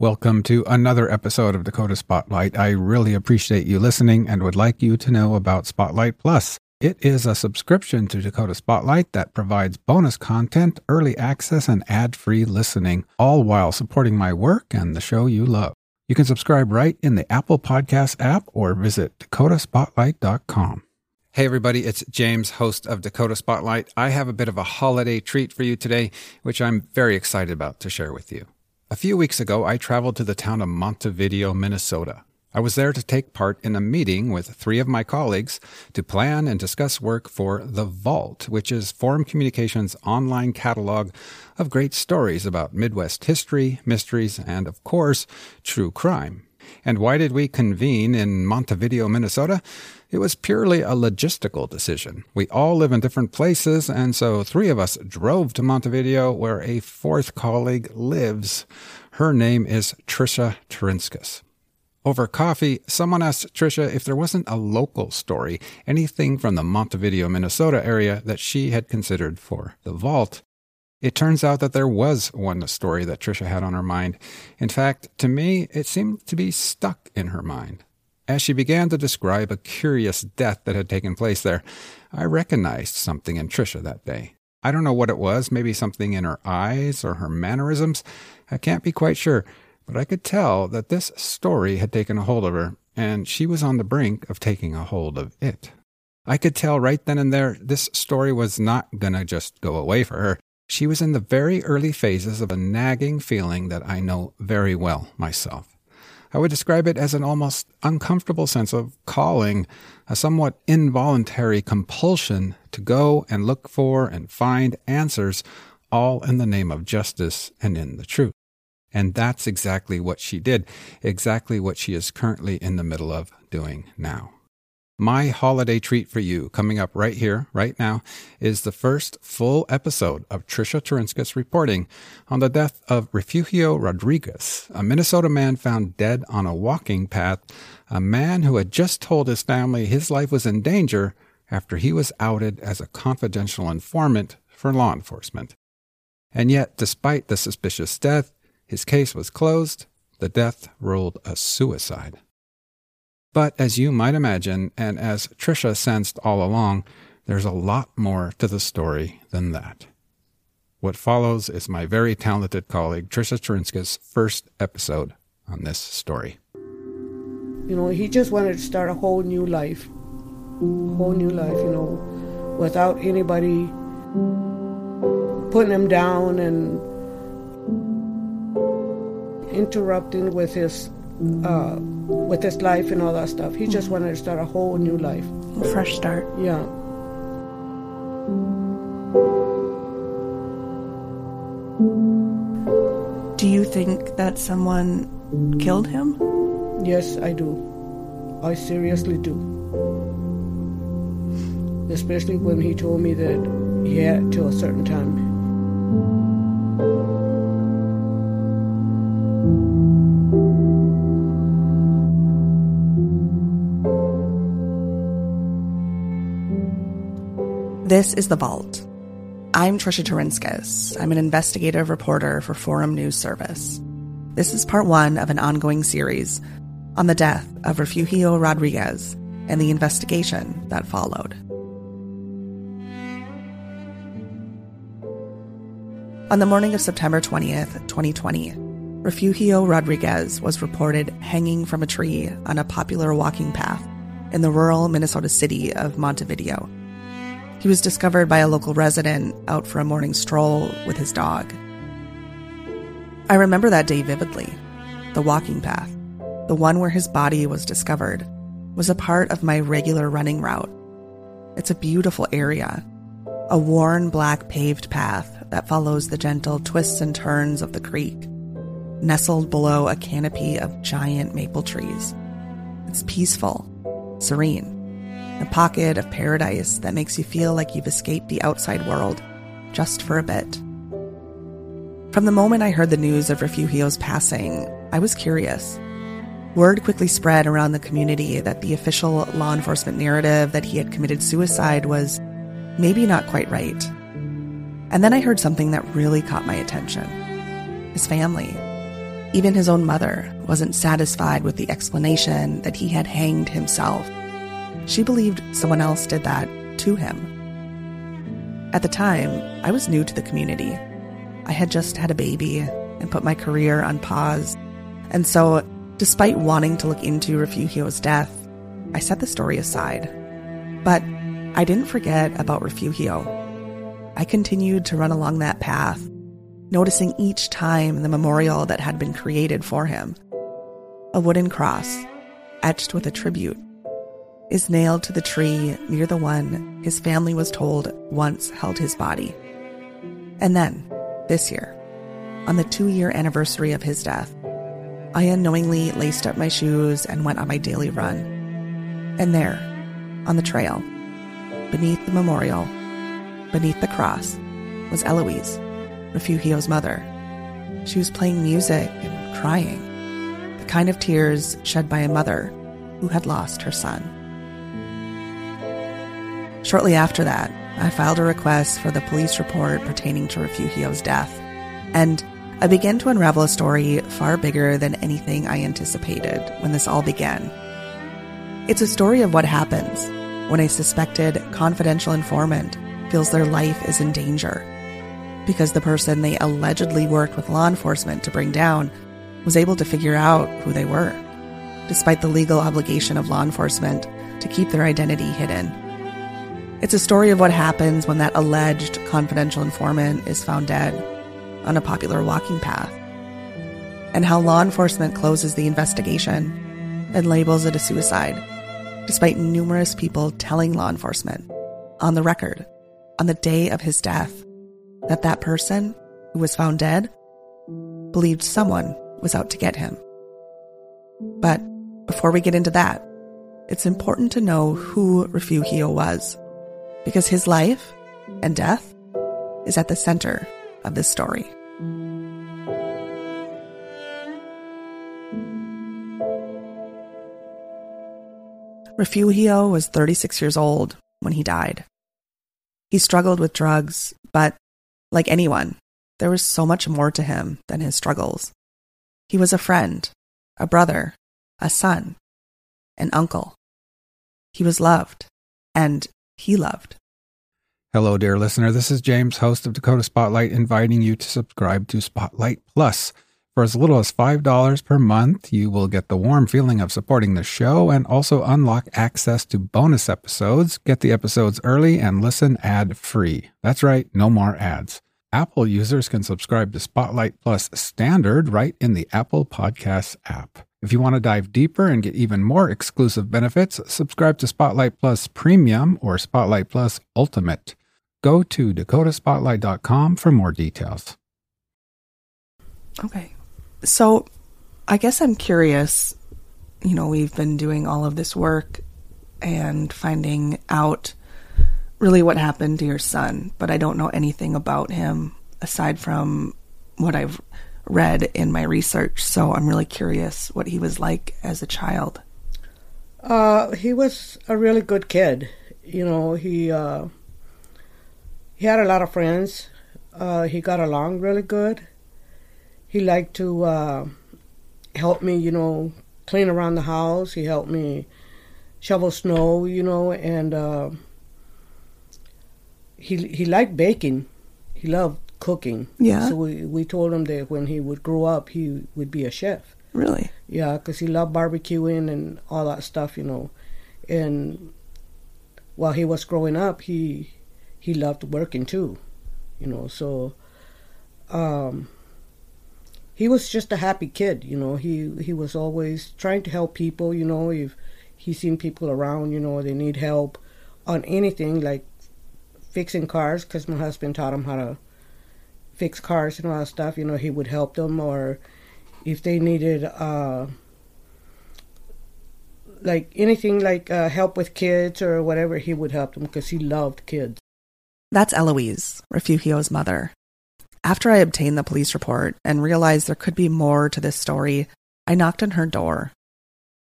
Welcome to another episode of Dakota Spotlight. I really appreciate you listening and would like you to know about Spotlight Plus. It is a subscription to Dakota Spotlight that provides bonus content, early access, and ad free listening, all while supporting my work and the show you love. You can subscribe right in the Apple Podcast app or visit dakotaspotlight.com. Hey, everybody, it's James, host of Dakota Spotlight. I have a bit of a holiday treat for you today, which I'm very excited about to share with you. A few weeks ago, I traveled to the town of Montevideo, Minnesota. I was there to take part in a meeting with three of my colleagues to plan and discuss work for The Vault, which is Forum Communications' online catalog of great stories about Midwest history, mysteries, and, of course, true crime. And why did we convene in Montevideo, Minnesota? It was purely a logistical decision. We all live in different places, and so three of us drove to Montevideo, where a fourth colleague lives. Her name is Trisha Taurinskas. Over coffee, someone asked Trisha if there wasn't a local story, anything from the Montevideo, Minnesota area that she had considered for the vault. It turns out that there was one story that Trisha had on her mind. In fact, to me, it seemed to be stuck in her mind. As she began to describe a curious death that had taken place there, I recognized something in Trisha that day. I don't know what it was, maybe something in her eyes or her mannerisms. I can't be quite sure, but I could tell that this story had taken a hold of her, and she was on the brink of taking a hold of it. I could tell right then and there this story was not going to just go away for her. She was in the very early phases of a nagging feeling that I know very well myself. I would describe it as an almost uncomfortable sense of calling, a somewhat involuntary compulsion to go and look for and find answers, all in the name of justice and in the truth. And that's exactly what she did, exactly what she is currently in the middle of doing now. My holiday treat for you, coming up right here, right now, is the first full episode of Trisha Taurinskas reporting on the death of Refugio Rodriguez, a Minnesota man found dead on a walking path, a man who had just told his family his life was in danger after he was outed as a confidential informant for law enforcement. And yet, despite the suspicious death, his case was closed. The death ruled a suicide. But as you might imagine, and as Trisha sensed all along, there's a lot more to the story than that. What follows is my very talented colleague Trisha Taurinskas' first episode on this story. You know, he just wanted to start a whole new life. Whole new life, you know, without anybody putting him down and interrupting with his uh, with his life and all that stuff. He just wanted to start a whole new life. A fresh start. Yeah. Do you think that someone killed him? Yes, I do. I seriously do. Especially when he told me that he had till a certain time. This is The Vault. I'm Trisha Taurinskas. I'm an investigative reporter for Forum News Service. This is part one of an ongoing series on the death of Refugio Rodriguez and the investigation that followed. On the morning of September 20th, 2020, Refugio Rodriguez was reported hanging from a tree on a popular walking path in the rural Minnesota city of Montevideo. He was discovered by a local resident out for a morning stroll with his dog. I remember that day vividly. The walking path, the one where his body was discovered, was a part of my regular running route. It's a beautiful area, a worn black paved path that follows the gentle twists and turns of the creek, nestled below a canopy of giant maple trees. It's peaceful, serene a pocket of paradise that makes you feel like you've escaped the outside world just for a bit. From the moment I heard the news of Refugio's passing, I was curious. Word quickly spread around the community that the official law enforcement narrative that he had committed suicide was maybe not quite right. And then I heard something that really caught my attention his family. Even his own mother wasn't satisfied with the explanation that he had hanged himself. She believed someone else did that to him. At the time, I was new to the community. I had just had a baby and put my career on pause. And so, despite wanting to look into Refugio's death, I set the story aside. But I didn't forget about Refugio. I continued to run along that path, noticing each time the memorial that had been created for him. A wooden cross, etched with a tribute, is nailed to the tree near the one his family was told once held his body. And then, this year, on the two year anniversary of his death, I unknowingly laced up my shoes and went on my daily run. And there, on the trail, beneath the memorial, beneath the cross, was Eloise, Refugio's mother. She was playing music and crying, the kind of tears shed by a mother who had lost her son. Shortly after that, I filed a request for the police report pertaining to Refugio's death, and I began to unravel a story far bigger than anything I anticipated when this all began. It's a story of what happens when a suspected confidential informant feels their life is in danger because the person they allegedly worked with law enforcement to bring down was able to figure out who they were, despite the legal obligation of law enforcement to keep their identity hidden. It's a story of what happens when that alleged confidential informant is found dead on a popular walking path, and how law enforcement closes the investigation and labels it a suicide, despite numerous people telling law enforcement on the record on the day of his death that that person who was found dead believed someone was out to get him. But before we get into that, it's important to know who Refugio was, because his life and death is at the center of this story. Refugio was 36 years old when he died. He struggled with drugs, but like anyone, there was so much more to him than his struggles. He was a friend, a brother, a son, an uncle. He was loved, and he loved. Hello, dear listener. This is James, host of Dakota Spotlight, inviting you to subscribe to Spotlight Plus. For as little as $5 per month, you will get the warm feeling of supporting the show and also unlock access to bonus episodes, get the episodes early, and listen ad free. That's right, no more ads. Apple users can subscribe to Spotlight Plus Standard right in the Apple Podcasts app. If you want to dive deeper and get even more exclusive benefits, subscribe to Spotlight Plus Premium or Spotlight Plus Ultimate. Go to dakotaspotlight.com for more details. Okay. So I guess I'm curious. You know, we've been doing all of this work and finding out really what happened to your son, but I don't know anything about him aside from what I've read in my research. So I'm really curious what he was like as a child. Uh, he was a really good kid. You know, he uh, he had a lot of friends. Uh, he got along really good. He liked to uh, help me, you know, clean around the house. He helped me shovel snow, you know, and uh, he he liked baking. He loved cooking. Yeah. So we we told him that when he would grow up, he would be a chef. Really? Yeah, because he loved barbecuing and all that stuff, you know. And while he was growing up, he he loved working too, you know. So um, he was just a happy kid, you know. He he was always trying to help people, you know. If he seen people around, you know, they need help on anything like fixing cars, because my husband taught him how to fix cars and all that stuff. You know, he would help them, or if they needed. Uh, like anything like uh, help with kids or whatever, he would help them because he loved kids. That's Eloise, Refugio's mother. After I obtained the police report and realized there could be more to this story, I knocked on her door.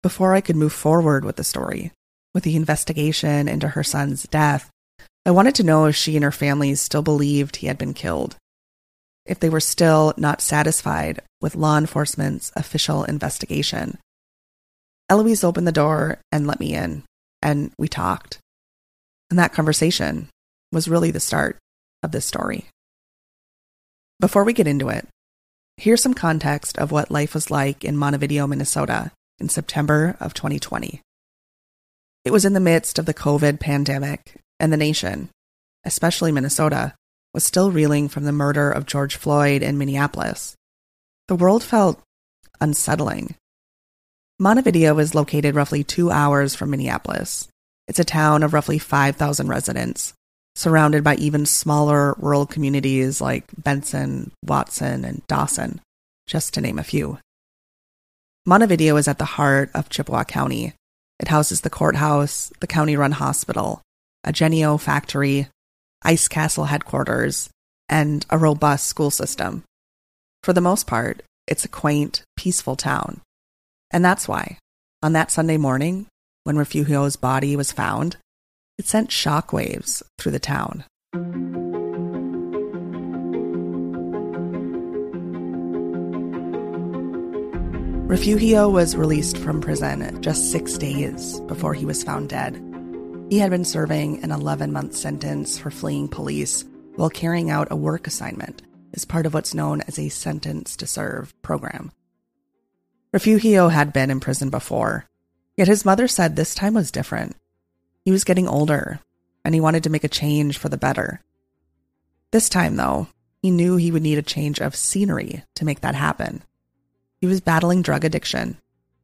Before I could move forward with the story, with the investigation into her son's death, I wanted to know if she and her family still believed he had been killed. If they were still not satisfied with law enforcement's official investigation. Eloise opened the door and let me in, and we talked. And that conversation was really the start of this story. Before we get into it, here's some context of what life was like in Montevideo, Minnesota in September of 2020. It was in the midst of the COVID pandemic, and the nation, especially Minnesota, was still reeling from the murder of George Floyd in Minneapolis. The world felt unsettling. Montevideo is located roughly two hours from Minneapolis. It's a town of roughly 5,000 residents, surrounded by even smaller rural communities like Benson, Watson, and Dawson, just to name a few. Montevideo is at the heart of Chippewa County. It houses the courthouse, the county run hospital, a Jennie-O factory, Ice Castle headquarters, and a robust school system. For the most part, it's a quaint, peaceful town. And that's why, on that Sunday morning, when Refugio's body was found, it sent shockwaves through the town. Refugio was released from prison just six days before he was found dead. He had been serving an 11 month sentence for fleeing police while carrying out a work assignment as part of what's known as a sentence to serve program. Refugio had been in prison before, yet his mother said this time was different. He was getting older, and he wanted to make a change for the better. This time, though, he knew he would need a change of scenery to make that happen. He was battling drug addiction,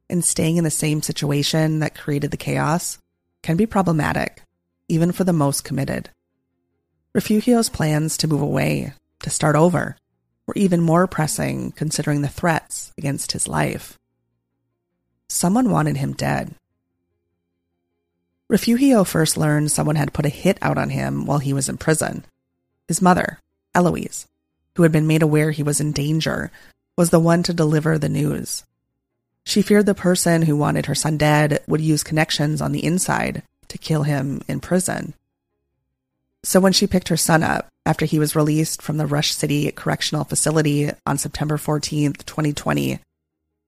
and staying in the same situation that created the chaos can be problematic, even for the most committed. Refugio's plans to move away, to start over, were even more pressing considering the threats against his life. Someone wanted him dead. Refugio first learned someone had put a hit out on him while he was in prison. His mother, Eloise, who had been made aware he was in danger, was the one to deliver the news. She feared the person who wanted her son dead would use connections on the inside to kill him in prison. So when she picked her son up after he was released from the Rush City Correctional Facility on September 14th, 2020,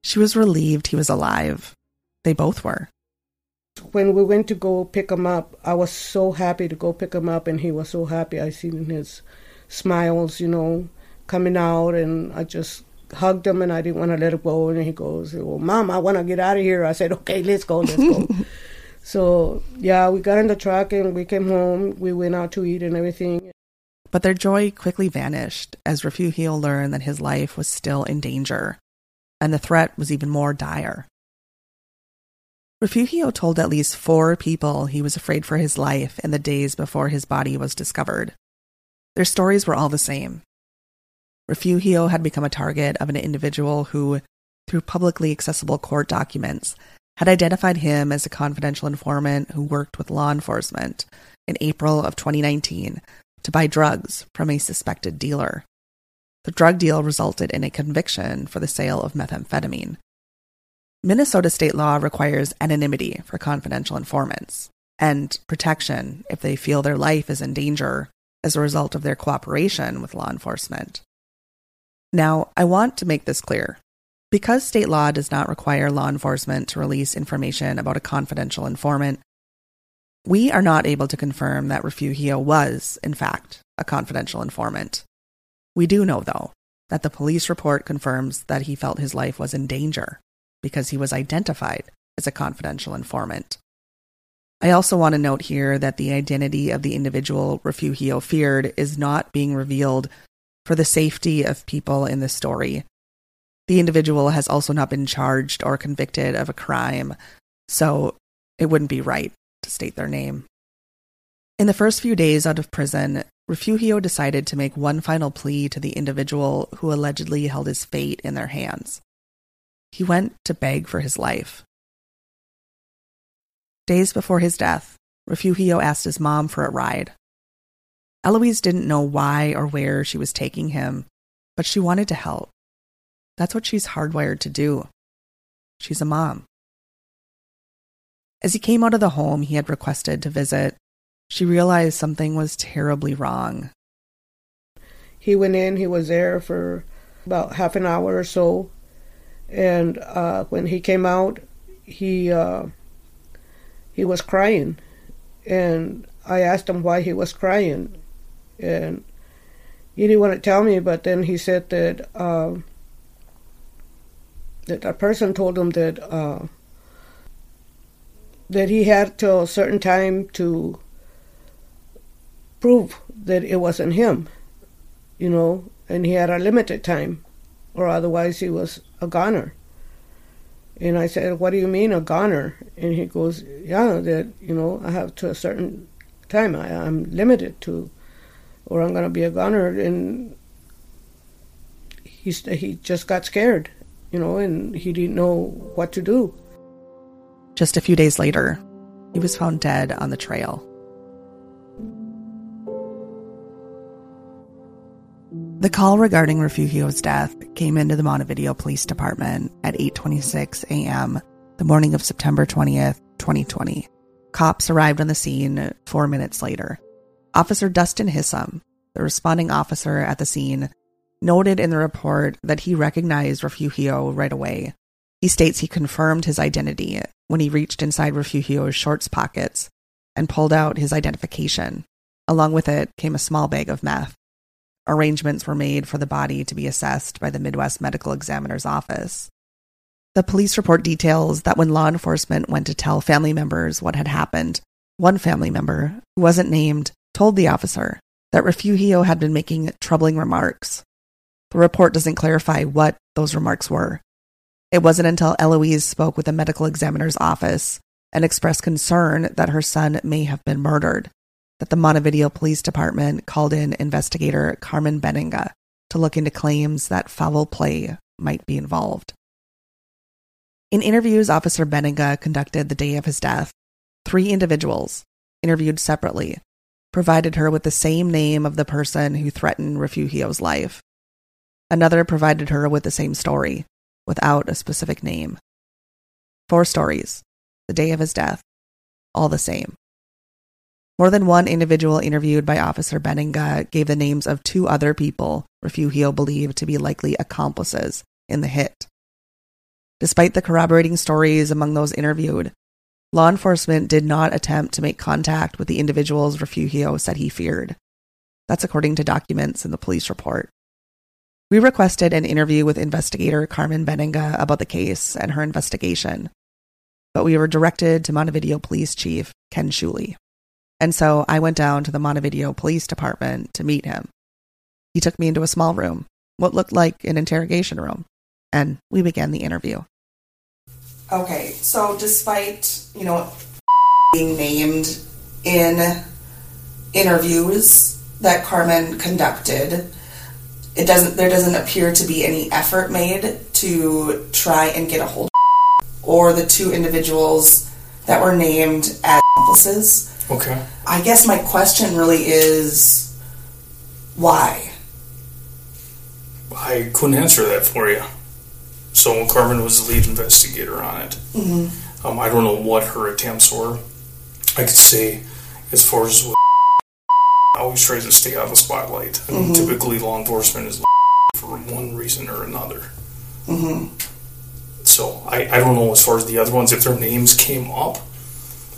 she was relieved he was alive. They both were. When we went to go pick him up, I was so happy to go pick him up, and he was so happy. I seen his smiles, you know, coming out, and I just hugged him and I didn't want to let him go. And he goes, Well, Mom, I want to get out of here. I said, Okay, let's go, let's go. so, yeah, we got in the truck and we came home. We went out to eat and everything. But their joy quickly vanished as Refugio learned that his life was still in danger, and the threat was even more dire. Refugio told at least four people he was afraid for his life in the days before his body was discovered. Their stories were all the same Refugio had become a target of an individual who, through publicly accessible court documents, had identified him as a confidential informant who worked with law enforcement in April of 2019 to buy drugs from a suspected dealer. The drug deal resulted in a conviction for the sale of methamphetamine. Minnesota state law requires anonymity for confidential informants and protection if they feel their life is in danger as a result of their cooperation with law enforcement. Now, I want to make this clear. Because state law does not require law enforcement to release information about a confidential informant, we are not able to confirm that Refugio was, in fact, a confidential informant. We do know, though, that the police report confirms that he felt his life was in danger because he was identified as a confidential informant. I also want to note here that the identity of the individual Refugio feared is not being revealed for the safety of people in the story. The individual has also not been charged or convicted of a crime, so it wouldn't be right to state their name. In the first few days out of prison, Refugio decided to make one final plea to the individual who allegedly held his fate in their hands. He went to beg for his life. Days before his death, Refugio asked his mom for a ride. Eloise didn't know why or where she was taking him, but she wanted to help. That's what she's hardwired to do. She's a mom. As he came out of the home he had requested to visit, she realized something was terribly wrong. He went in, he was there for about half an hour or so. And uh, when he came out, he uh, he was crying, and I asked him why he was crying, and he didn't want to tell me. But then he said that uh, that a person told him that uh, that he had till a certain time to prove that it wasn't him, you know, and he had a limited time, or otherwise he was a goner. And I said, "What do you mean a goner?" And he goes, "Yeah, that you know I have to a certain time. I, I'm limited to, or I'm gonna be a gunner. And he he just got scared, you know, and he didn't know what to do. Just a few days later, he was found dead on the trail. The call regarding Refugio's death came into the Montevideo Police Department at 8:26 a.m. the morning of September 20th, 2020. Cops arrived on the scene 4 minutes later. Officer Dustin Hissam, the responding officer at the scene, noted in the report that he recognized Refugio right away. He states he confirmed his identity when he reached inside Refugio's shorts pockets and pulled out his identification. Along with it came a small bag of meth. Arrangements were made for the body to be assessed by the Midwest Medical Examiner's Office. The police report details that when law enforcement went to tell family members what had happened, one family member, who wasn't named, told the officer that Refugio had been making troubling remarks. The report doesn't clarify what those remarks were. It wasn't until Eloise spoke with the medical examiner's office and expressed concern that her son may have been murdered that the Montevideo Police Department called in investigator Carmen Benninga to look into claims that foul play might be involved. In interviews Officer Benninga conducted the day of his death, three individuals, interviewed separately, provided her with the same name of the person who threatened Refugio's life. Another provided her with the same story, without a specific name. Four stories, the day of his death, all the same. More than one individual interviewed by Officer Benninga gave the names of two other people Refugio believed to be likely accomplices in the hit. Despite the corroborating stories among those interviewed, law enforcement did not attempt to make contact with the individuals Refugio said he feared. That's according to documents in the police report. We requested an interview with investigator Carmen Benninga about the case and her investigation, but we were directed to Montevideo Police Chief Ken Shuley. And so I went down to the Montevideo Police Department to meet him. He took me into a small room, what looked like an interrogation room, and we began the interview. Okay, so despite, you know, being named in interviews that Carmen conducted, it doesn't there doesn't appear to be any effort made to try and get a hold of or the two individuals that were named as accomplices Okay. I guess my question really is why? I couldn't answer that for you. So Carmen was the lead investigator on it. Mm-hmm. Um, I don't know what her attempts were. I could say, as far as what always tries to stay out of the spotlight. I mean, Mhm. typically, law enforcement is for one reason or another. Mm-hmm. So I, I don't know as far as the other ones if their names came up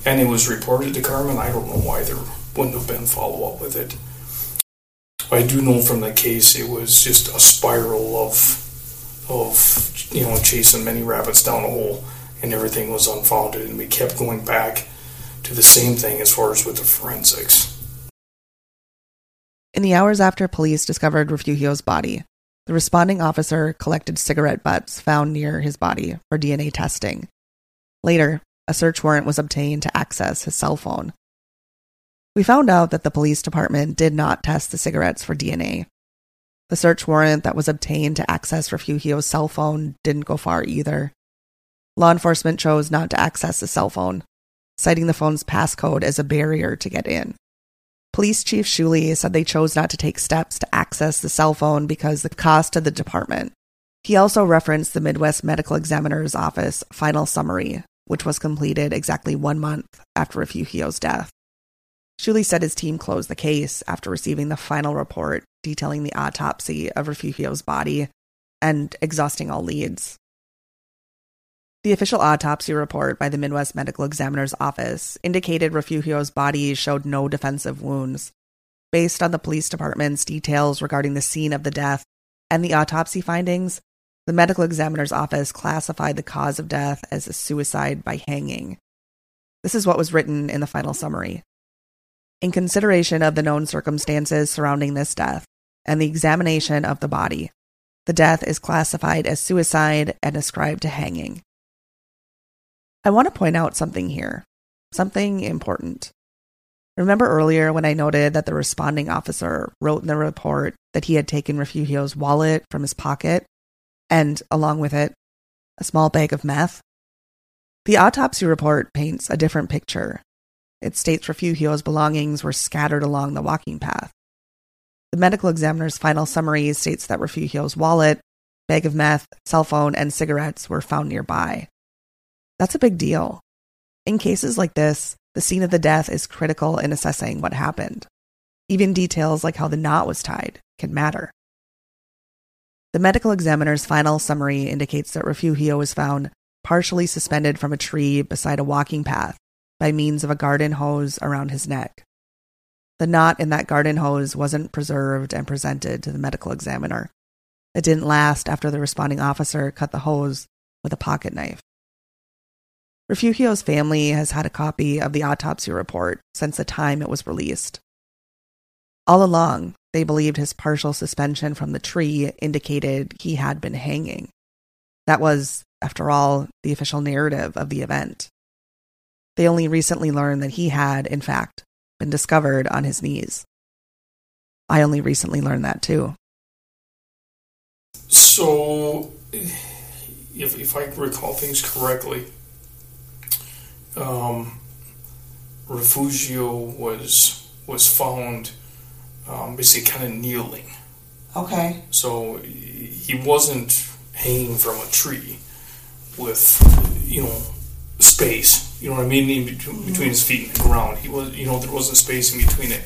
and it was reported to Carmen. I don't know why there wouldn't have been follow up with it. I do know from the case it was just a spiral of of you know chasing many rabbits down a hole, and everything was unfounded, and we kept going back to the same thing as far as with the forensics. In the hours after police discovered Refugio's body, the responding officer collected cigarette butts found near his body for DNA testing. Later, a search warrant was obtained to access his cell phone. We found out that the police department did not test the cigarettes for DNA. The search warrant that was obtained to access Refugio's cell phone didn't go far either. Law enforcement chose not to access the cell phone, citing the phone's passcode as a barrier to get in. Police Chief Shuley said they chose not to take steps to access the cell phone because the cost to the department. He also referenced the Midwest Medical Examiner's Office final summary, which was completed exactly one month after Refugio's death. Shuley said his team closed the case after receiving the final report detailing the autopsy of Refugio's body and exhausting all leads. The official autopsy report by the Midwest Medical Examiner's Office indicated Refugio's body showed no defensive wounds. Based on the police department's details regarding the scene of the death and the autopsy findings, the medical examiner's office classified the cause of death as a suicide by hanging. This is what was written in the final summary. In consideration of the known circumstances surrounding this death and the examination of the body, the death is classified as suicide and ascribed to hanging. I want to point out something here, something important. Remember earlier when I noted that the responding officer wrote in the report that he had taken Refugio's wallet from his pocket and, along with it, a small bag of meth? The autopsy report paints a different picture. It states Refugio's belongings were scattered along the walking path. The medical examiner's final summary states that Refugio's wallet, bag of meth, cell phone, and cigarettes were found nearby. That's a big deal. In cases like this, the scene of the death is critical in assessing what happened. Even details like how the knot was tied can matter. The medical examiner's final summary indicates that Refugio was found partially suspended from a tree beside a walking path by means of a garden hose around his neck. The knot in that garden hose wasn't preserved and presented to the medical examiner. It didn't last after the responding officer cut the hose with a pocket knife. Refugio's family has had a copy of the autopsy report since the time it was released. All along, they believed his partial suspension from the tree indicated he had been hanging. That was, after all, the official narrative of the event. They only recently learned that he had, in fact, been discovered on his knees. I only recently learned that too. So, if, if I recall things correctly, um, Refugio was was found um, basically kind of kneeling. Okay. So he wasn't hanging from a tree with you know space. You know what I mean in between, between his feet and the ground. He was you know there wasn't space in between it.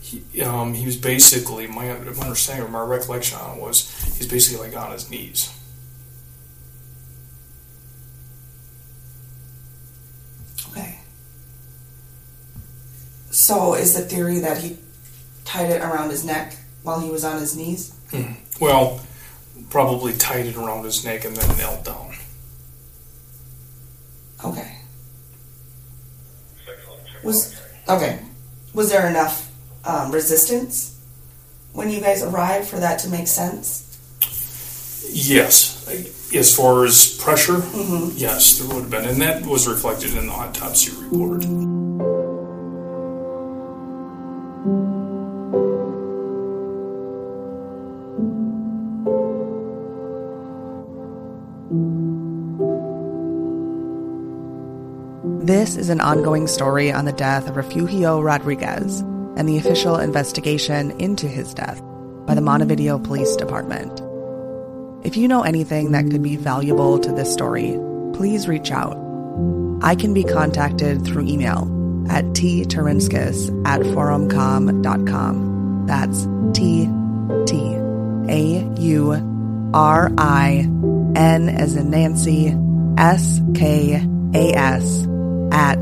He, um, he was basically my understanding or my recollection on it was he's basically like on his knees. Okay. So is the theory that he tied it around his neck while he was on his knees? Hmm. Well, probably tied it around his neck and then knelt down. Okay. Was okay. Was there enough um, resistance when you guys arrived for that to make sense? Yes. As far as pressure, Mhm. yes, there would have been. And that was reflected in the autopsy report. This is an ongoing story on the death of Refugio Rodriguez and the official investigation into his death by the Montevideo Police Department. If you know anything that could be valuable to this story, please reach out. I can be contacted through email at ttaurinskas at forumcomm.com. That's T T A U R I N as in Nancy S K A S at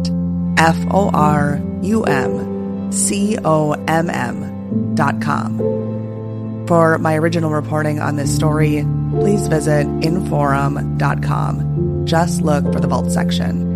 F O R U M C O M M dot com. For my original reporting on this story, please visit inforum.com. Just look for the vault section.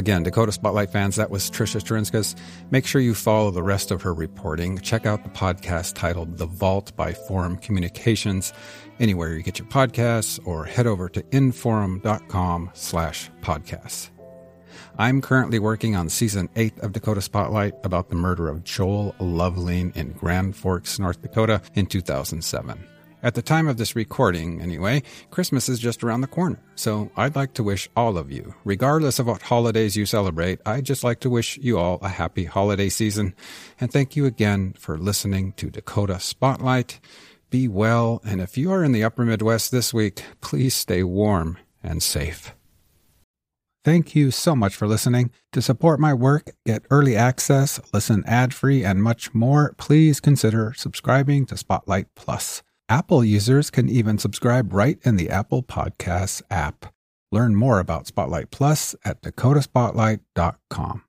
Again, Dakota Spotlight fans, that was Trisha Taurinskas. Make sure you follow the rest of her reporting. Check out the podcast titled The Vault by Forum Communications anywhere you get your podcasts or head over to inforum.com slash podcasts. I'm currently working on season 8 of Dakota Spotlight about the murder of Joel Lovelien in Grand Forks, North Dakota in 2007. At the time of this recording, anyway, Christmas is just around the corner. So I'd like to wish all of you, regardless of what holidays you celebrate, I'd just like to wish you all a happy holiday season. And thank you again for listening to Dakota Spotlight. Be well, and if you are in the upper Midwest this week, please stay warm and safe. Thank you so much for listening. To support my work, get early access, listen ad free, and much more, please consider subscribing to Spotlight Plus. Apple users can even subscribe right in the Apple Podcasts app. Learn more about Spotlight Plus at dakotaspotlight.com.